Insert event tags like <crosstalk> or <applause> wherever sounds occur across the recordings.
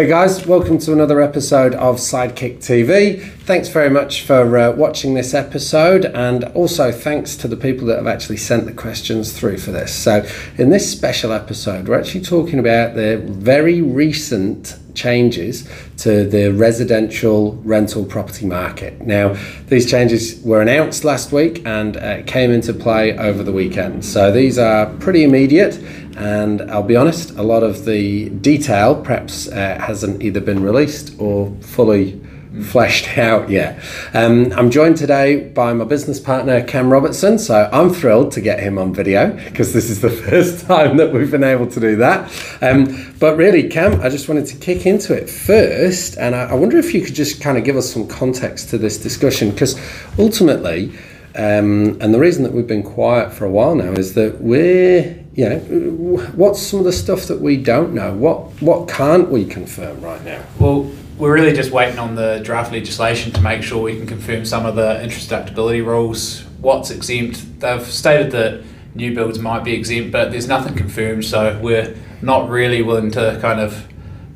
Hey guys, welcome to another episode of Sidekick TV. Thanks very much for uh, watching this episode, and also thanks to the people that have actually sent the questions through for this. So, in this special episode, we're actually talking about the very recent changes to the residential rental property market. Now, these changes were announced last week and uh, came into play over the weekend. So, these are pretty immediate and I'll be honest, a lot of the detail perhaps uh, hasn't either been released or fully fleshed <laughs> out yet. Um, I'm joined today by my business partner Cam Robertson, so I'm thrilled to get him on video because this is the <laughs> first time that we've been able to do that. Um, but really, Cam, I just wanted to kick into it first, and I, I wonder if you could just kind of give us some context to this discussion because ultimately. Um, and the reason that we've been quiet for a while now is that we're you know, what's some of the stuff that we don't know? What what can't we confirm right now? Well, we're really just waiting on the draft legislation to make sure we can confirm some of the interest deductibility rules. What's exempt? They've stated that new builds might be exempt, but there's nothing confirmed, so we're not really willing to kind of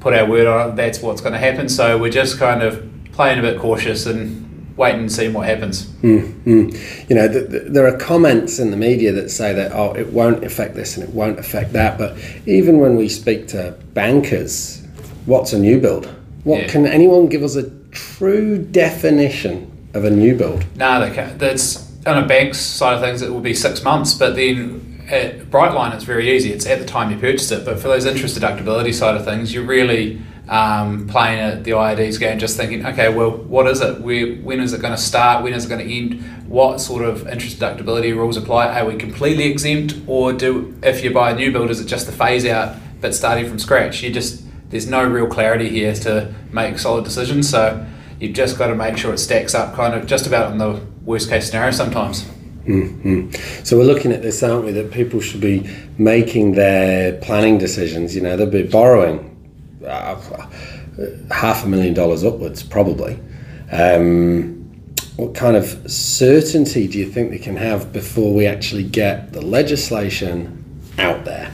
put our word on it. That's what's going to happen. So we're just kind of playing a bit cautious and waiting and seeing what happens. Mm-hmm. You know, the, the, there are comments in the media that say that oh, it won't affect this and it won't affect that. But even when we speak to bankers, what's a new build? What yeah. can anyone give us a true definition of a new build? No, they can't. That's on a bank's side of things. It will be six months, but then at Brightline, it's very easy. It's at the time you purchase it. But for those interest deductibility side of things, you're really um, playing at the IRD's game, just thinking, okay, well, what is it? Where, when is it going to start? When is it going to end? What sort of interest deductibility rules apply? Are we completely exempt, or do if you buy a new build, is it just the phase out but starting from scratch? You just there's no real clarity here to make solid decisions. So you've just got to make sure it stacks up, kind of just about in the worst case scenario sometimes. Mm-hmm. So we're looking at this, aren't we? That people should be making their planning decisions. You know, they'll be borrowing uh, half a million dollars upwards, probably. Um, what kind of certainty do you think they can have before we actually get the legislation out there?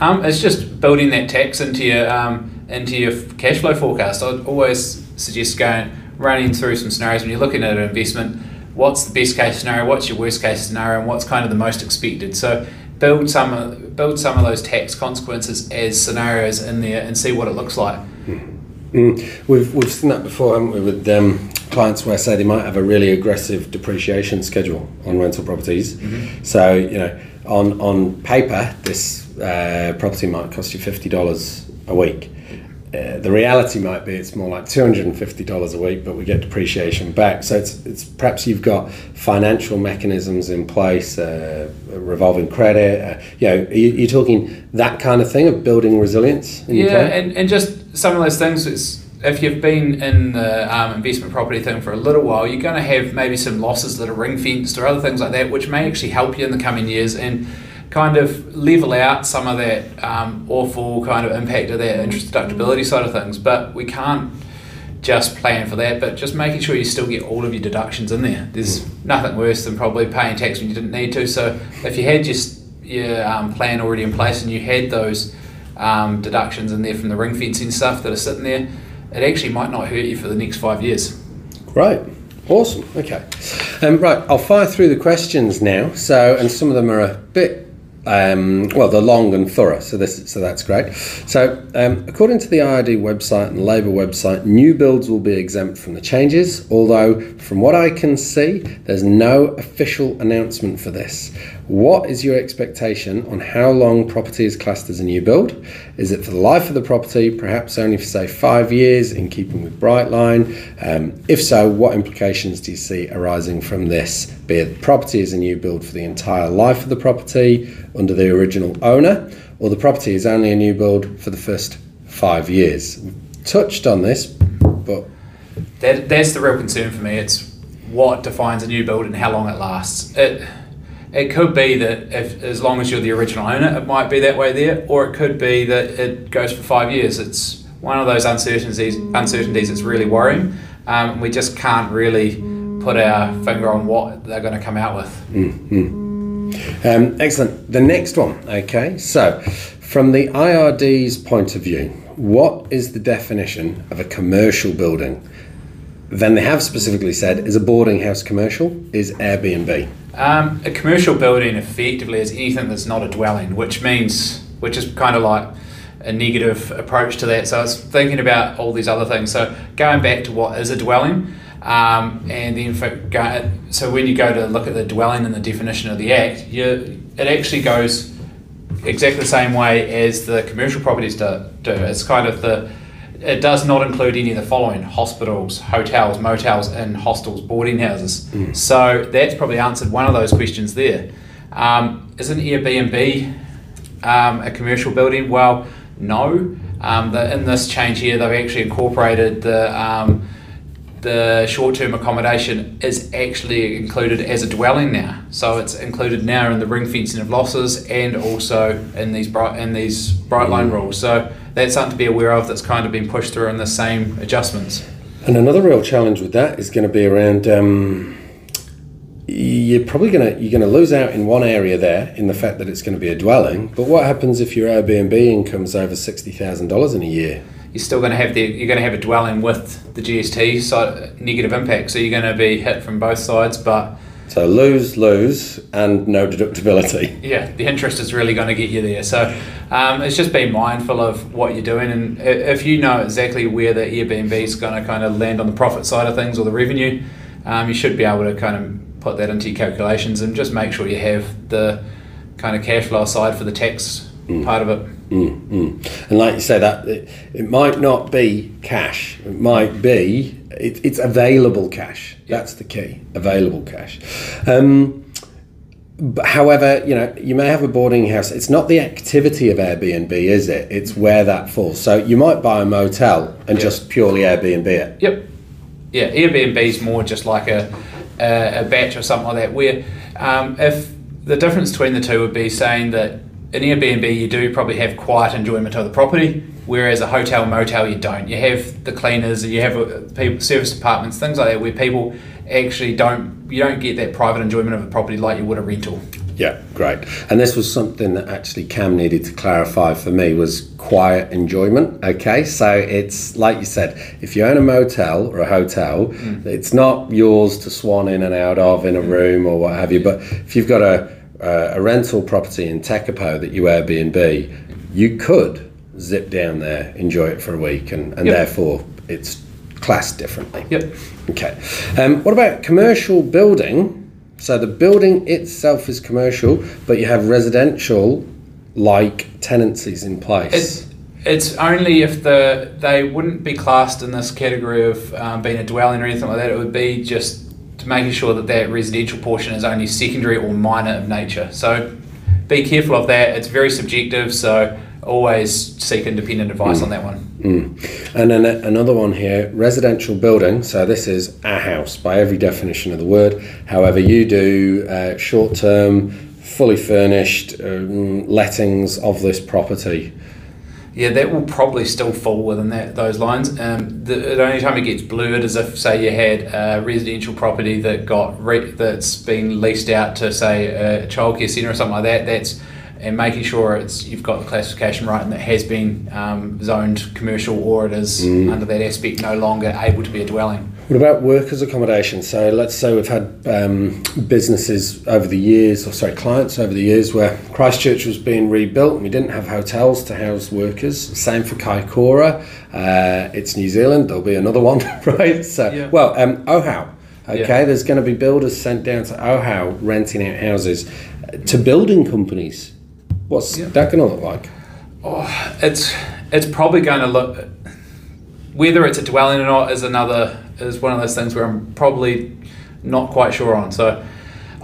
Um, it's just building that tax into your um, into your cash flow forecast. I'd always suggest going running through some scenarios when you're looking at an investment. What's the best case scenario? What's your worst case scenario? And what's kind of the most expected? So build some build some of those tax consequences as scenarios in there and see what it looks like. Mm. We've we've seen that before, haven't we, with um, clients where I say they might have a really aggressive depreciation schedule on rental properties. Mm-hmm. So you know, on on paper, this uh, property might cost you fifty dollars a week. Uh, the reality might be it's more like $250 a week, but we get depreciation back. So it's, it's perhaps you've got financial mechanisms in place, uh, revolving credit. Uh, you know, you, are talking that kind of thing of building resilience. yeah, and, and just some of those things. It's, if you've been in the um, investment property thing for a little while, you're going to have maybe some losses that are ring fenced or other things like that, which may actually help you in the coming years. And kind of level out some of that um, awful kind of impact of that interest deductibility side of things. But we can't just plan for that, but just making sure you still get all of your deductions in there. There's nothing worse than probably paying tax when you didn't need to. So if you had just your um, plan already in place and you had those um, deductions in there from the ring fencing stuff that are sitting there, it actually might not hurt you for the next five years. Great. Awesome. Okay. Um, right. I'll fire through the questions now. So, and some of them are a bit um, well, they're long and thorough, so this so that's great. So, um, according to the IRD website and the Labour website, new builds will be exempt from the changes. Although, from what I can see, there's no official announcement for this. What is your expectation on how long property is classed as a new build? Is it for the life of the property, perhaps only for say five years, in keeping with Brightline? Um, if so, what implications do you see arising from this? Be it property is a new build for the entire life of the property under the original owner, or the property is only a new build for the first five years. We've touched on this, but that, that's the real concern for me. It's what defines a new build and how long it lasts. It it could be that if as long as you're the original owner, it might be that way there, or it could be that it goes for five years. It's one of those uncertainties. Uncertainties that's really worrying. Um, we just can't really put our finger on what they're going to come out with. Mm-hmm. Um, excellent. The next one. Okay, so from the IRD's point of view, what is the definition of a commercial building? Then they have specifically said, is a boarding house commercial? Is Airbnb? Um, a commercial building effectively is anything that's not a dwelling, which means, which is kind of like a negative approach to that. So I was thinking about all these other things. So going back to what is a dwelling, um, and then for, so when you go to look at the dwelling and the definition of the Act, you, it actually goes exactly the same way as the commercial properties do. do. It's kind of the it does not include any of the following hospitals, hotels, motels, and hostels, boarding houses. Mm. So that's probably answered one of those questions there. Um, is an Airbnb um, a commercial building? Well, no. Um, the, in this change here, they've actually incorporated the um, the short-term accommodation is actually included as a dwelling now. So it's included now in the ring fencing of losses and also in these bright in these bright line mm. rules. So that's something to be aware of. That's kind of been pushed through in the same adjustments. And another real challenge with that is going to be around. Um, you're probably going to you're going to lose out in one area there in the fact that it's going to be a dwelling. But what happens if your Airbnb income's over sixty thousand dollars in a year? you're still going to have the you're going to have a dwelling with the GST side negative impact. So you're going to be hit from both sides, but so lose lose and no deductibility. Yeah, the interest is really going to get you there. So um, it's just being mindful of what you're doing, and if you know exactly where the Airbnb is going to kind of land on the profit side of things or the revenue, um, you should be able to kind of put that into your calculations and just make sure you have the kind of cash flow side for the tax mm. part of it. Mm, mm. And like you say, that it, it, might not be cash. It might be it, it's available cash. That's the key. Available cash. Um, however, you know, you may have a boarding house. It's not the activity of Airbnb, is it? It's where that falls. So you might buy a motel and just purely Airbnb it. Yep. Yeah, Airbnb is more just like a, a, a bach or something like that. Where um, if the difference between the two would be saying that in Airbnb, you do probably have quiet enjoyment of the property, whereas a hotel motel you don't. You have the cleaners, you have uh, people, service departments, things like that, where people actually don't you don't get that private enjoyment of the property like you would a rental. Yeah, great. And this was something that actually Cam needed to clarify for me was quiet enjoyment. Okay, so it's like you said, if you own a motel or a hotel, mm. it's not yours to swan in and out of in a mm. room or what have you. But if you've got a uh, a rental property in Tekapo that you Airbnb, you could zip down there, enjoy it for a week, and, and yep. therefore it's classed differently. Yep. Okay. Um, what about commercial building? So the building itself is commercial, but you have residential like tenancies in place. It's, it's only if the they wouldn't be classed in this category of um, being a dwelling or anything like that. It would be just to making sure that that residential portion is only secondary or minor of nature. So be careful of that. It's very subjective, so always seek independent advice mm. on that one. Mm. And then another one here residential building. So this is a house by every definition of the word. However, you do uh, short term, fully furnished um, lettings of this property. Yeah, that will probably still fall within that those lines. Um, the, the, only time it gets blurred is if, say, you had a residential property that got re- that's been leased out to, say, a childcare centre or something like that. That's and making sure it's you've got the classification right and that has been um, zoned commercial or it is mm. under that aspect no longer able to be a dwelling. What about workers' accommodation? So let's say we've had um, businesses over the years, or sorry, clients over the years where Christchurch was being rebuilt and we didn't have hotels to house workers. Same for Kaikoura. Uh, it's New Zealand, there'll be another one, <laughs> right? So, yeah. well, um, Ohau. Okay, yeah. there's going to be builders sent down to Ohau renting out houses to building companies. What's yeah. that going to look like? Oh, it's it's probably going to look whether it's a dwelling or not is another is one of those things where I'm probably not quite sure on. So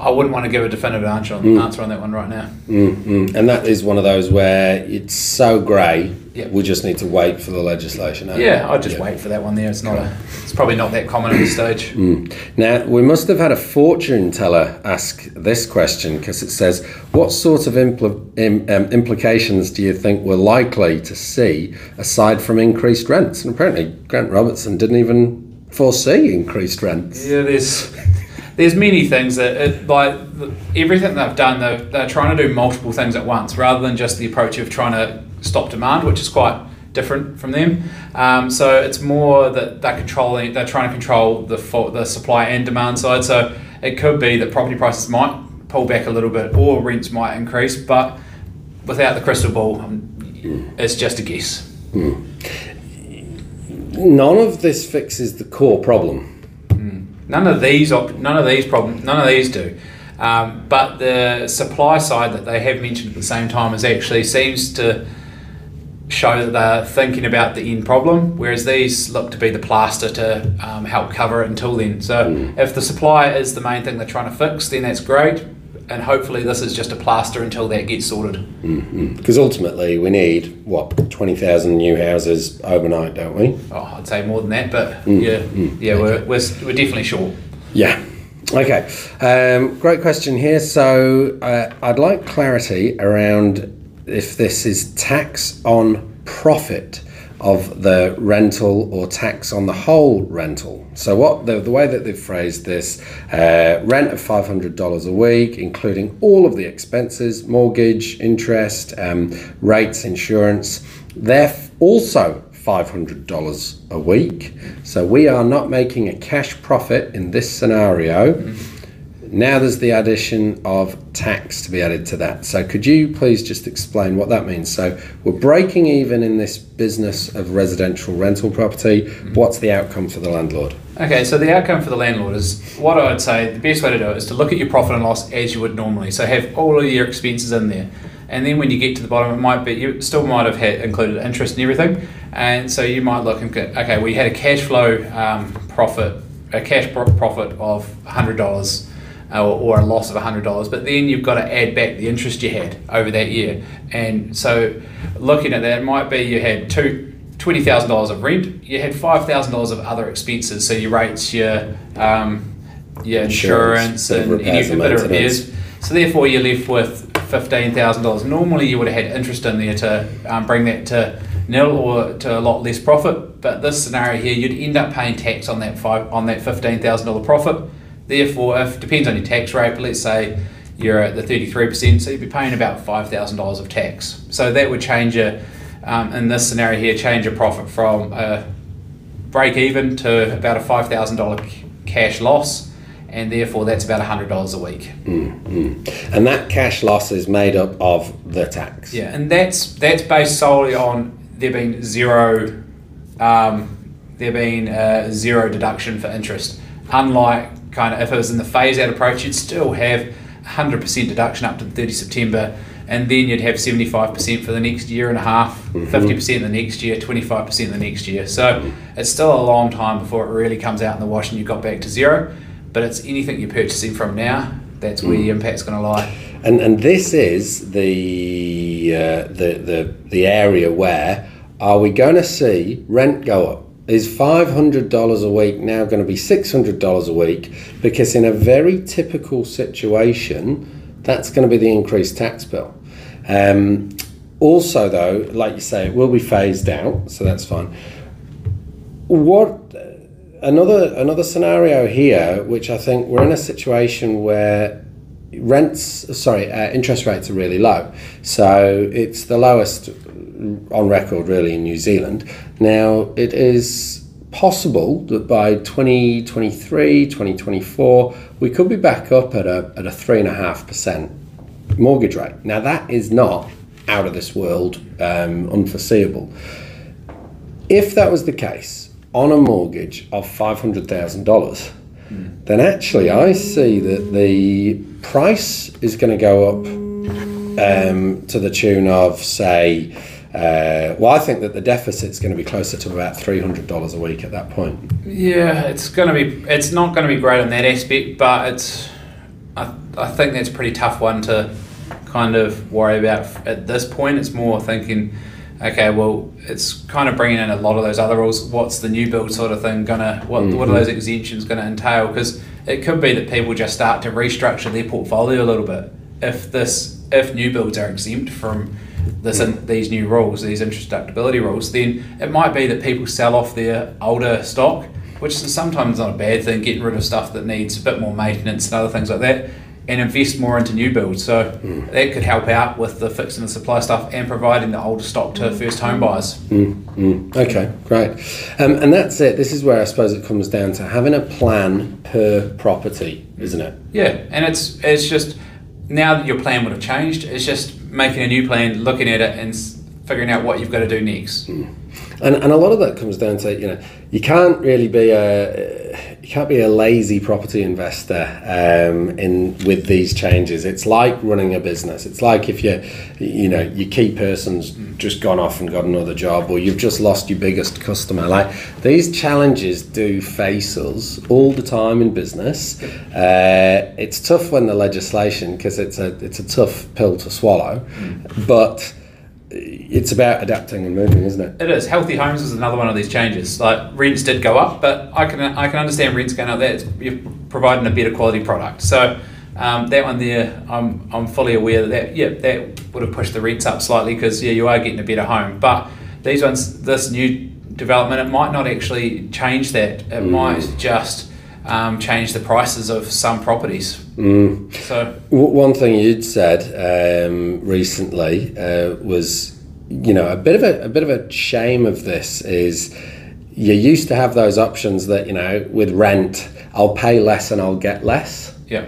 I wouldn't want to give a definitive answer on, mm. answer on that one right now. Mm-hmm. And that is one of those where it's so grey. Yep. We just need to wait for the legislation. Yeah, I'd just wait for that one there. It's not a, it's probably not that common at this stage. Mm. Now we must have had a fortune teller ask this question because it says, "What sort of impl- Im, um, implications do you think we're likely to see aside from increased rents?" And apparently, Grant Robertson didn't even foresee increased rents. Yeah, there's there's many things that it, like everything they've done. They're, they're trying to do multiple things at once rather than just the approach of trying to stop demand, which is quite different from them. Um, so it's more that they're controlling, they're trying to control the the supply and demand side. So it could be that property prices might pull back a little bit or rents might increase, but without the crystal ball, um, it's just a guess. Mm. None of this fixes the core problem. None of these op- none of these problems none of these do. Um, but the supply side that they have mentioned at the same time is actually seems to show that they're thinking about the end problem, whereas these look to be the plaster to um, help cover it until then. So mm. if the supply is the main thing they're trying to fix, then that's great. And hopefully, this is just a plaster until that gets sorted. Because mm-hmm. ultimately, we need what twenty thousand new houses overnight, don't we? Oh, I'd say more than that, but mm. yeah, mm. yeah, okay. we're, we're, we're definitely short. Yeah, Okay, um, great question here. So uh, I'd like clarity around if this is tax on profit of the rental or tax on the whole rental. So what the, the way that they've phrased this, uh, rent of $500 a week, including all of the expenses, mortgage, interest, um, rates, insurance, they're also $500 a week. So we are not making a cash profit in this scenario. Mm-hmm. Now there's the addition of tax to be added to that. So could you please just explain what that means? So we're breaking even in this business of residential rental property. What's the outcome for the landlord? Okay, so the outcome for the landlord is what I would say the best way to do it is to look at your profit and loss as you would normally. So have all of your expenses in there. And then when you get to the bottom, it might be you still might have had included interest and everything. And so you might look and go, okay, we had a cash flow um, profit, a cash profit of hundred dollars or, or a loss of $100, but then you've got to add back the interest you had over that year. And so looking at that, it might be you had two. $20,000 of rent, you had $5,000 of other expenses, so your rates, your, um, your insurance, insurance and any bit of repairs. So therefore, you're left with $15,000. Normally, you would have had interest in there to um, bring that to nil or to a lot less profit. But this scenario here, you'd end up paying tax on that five on that $15,000 profit Therefore, if depends on your tax rate, but let's say you're at the 33%, so you'd be paying about $5,000 of tax. So that would change your, um, in this scenario here, change your profit from a break even to about a $5,000 cash loss, and therefore that's about $100 a week. Mm-hmm. And that cash loss is made up of the tax. Yeah, and that's that's based solely on there being zero, um, there being a zero deduction for interest, unlike kind of if it was in the phase out approach, you'd still have 100% deduction up to the 30 September, and then you'd have 75% for the next year and a half, mm-hmm. 50% the next year, 25% the next year. So mm-hmm. it's still a long time before it really comes out in the wash and you've got back to zero. But it's anything you're purchasing from now, that's where mm. the impact's going to lie. And and this is the uh, the the the area where are we going to see rent go up? Is $500 a week now going to be $600 a week because in a very typical situation that's going to be the increased tax bill. Um, also though like you say it will be phased out so that's fine. What another another scenario here which i think we're in a situation where rents sorry uh, interest rates are really low so it's the lowest on record really in New Zealand. Now, it is possible that by 2023, 2024, we could be back up at a, at a 3.5% mortgage rate. Now, that is not out of this world, um, unforeseeable. If that was the case on a mortgage of $500,000, then actually I see that the price is going to go up um, to the tune of, say, uh, well, I think that the deficit's going to be closer to about three hundred dollars a week at that point. Yeah, it's going to be. It's not going to be great in that aspect, but it's. I, I think that's a pretty tough one to kind of worry about at this point. It's more thinking, okay, well, it's kind of bringing in a lot of those other rules. What's the new build sort of thing gonna? What mm-hmm. what are those exemptions to entail? Because it could be that people just start to restructure their portfolio a little bit if this if new builds are exempt from this in, these new rules, these interest deductibility rules, then it might be that people sell off their older stock, which is sometimes not a bad thing, getting rid of stuff that needs a bit more maintenance and other things like that. And invest more into new builds. So that could help out with the fixing the supply stuff and providing the older stock to first home buyers. Mm, okay, great. Um, and that's it. This is where I suppose it comes down to having a plan per property, isn't it? Yeah, and it's it's just now that your plan would have changed, it's just making a new plan, looking at it, and figuring out what you've got to do next. And, and a lot of that comes down to you know you can't really be a you can't be a lazy property investor um, in with these changes. It's like running a business. It's like if you you know your key person's just gone off and got another job, or you've just lost your biggest customer. Like these challenges do face us all the time in business. Uh, it's tough when the legislation because it's a it's a tough pill to swallow, but it's about adapting and moving, isn't it? It is. Healthy homes is another one of these changes. Like rents did go up, but I can I can understand rents going up. There, you're providing a better quality product. So um, that one there, I'm I'm fully aware that, yeah that would have pushed the rents up slightly because yeah you are getting a better home. But these ones, this new development, it might not actually change that. It might just um, change the prices of some properties. Mm. So W- One thing you'd said um, recently uh, was, you know, a bit of a, a bit of a shame of this is you used to have those options that you know with rent I'll pay less and I'll get less. yeah.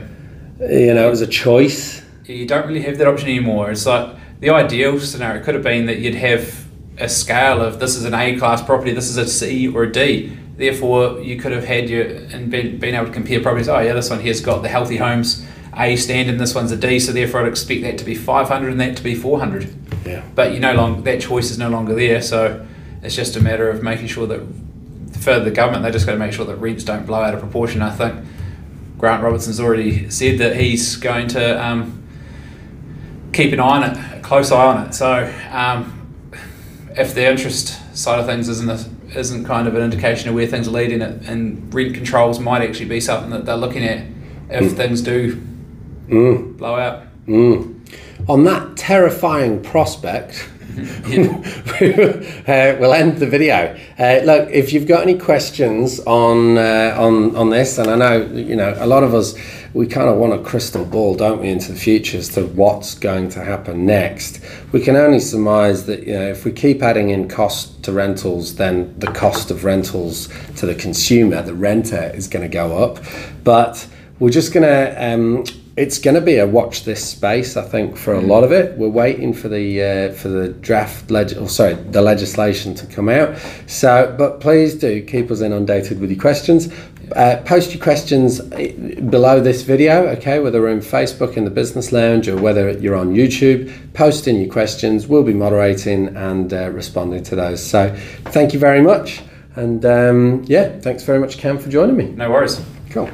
You know, it was a choice. you don't really have that option anymore. It's like the ideal scenario could have been that you'd have a scale of this is an A class property, this is a C or a D. Therefore, you could have had your and been, been able to compare properties. Oh yeah, this one here's got the healthy homes A standard, and this one's a D. So therefore, I'd expect that to be 500 and that to be 400. Yeah. But you no longer that choice is no longer there. So it's just a matter of making sure that for the government, they just got to make sure that rents don't blow out of proportion. I think Grant Robertson's already said that he's going to um, keep an eye on it, a close eye on it. So um, if the interest side of things isn't a, isn't kind of an indication of where things are leading, it, and rent controls might actually be something that they're looking at if things do Mm. blow out. Mm. On that terrifying prospect, <laughs> uh, we'll end the video. Uh, look, if you've got any questions on uh, on on this, and I know you know a lot of us, we kind of want a crystal ball, don't we, into the future as to what's going to happen next. We can only surmise that you know if we keep adding in cost to rentals, then the cost of rentals to the consumer, the renter, is going to go up. But we're just going to. Um, it's going to be a watch this space, I think, for a lot of it. We're waiting for the uh, for the draft leg- or sorry, the legislation to come out. So, but please do keep us inundated with your questions. Uh, post your questions uh, below this video, okay? Whether we're in Facebook in the Business Lounge or whether you're on YouTube, post in your questions. We'll be moderating and uh, responding to those. So, thank you very much, and um, yeah, thanks very much, Cam, for joining me. No worries. Cool.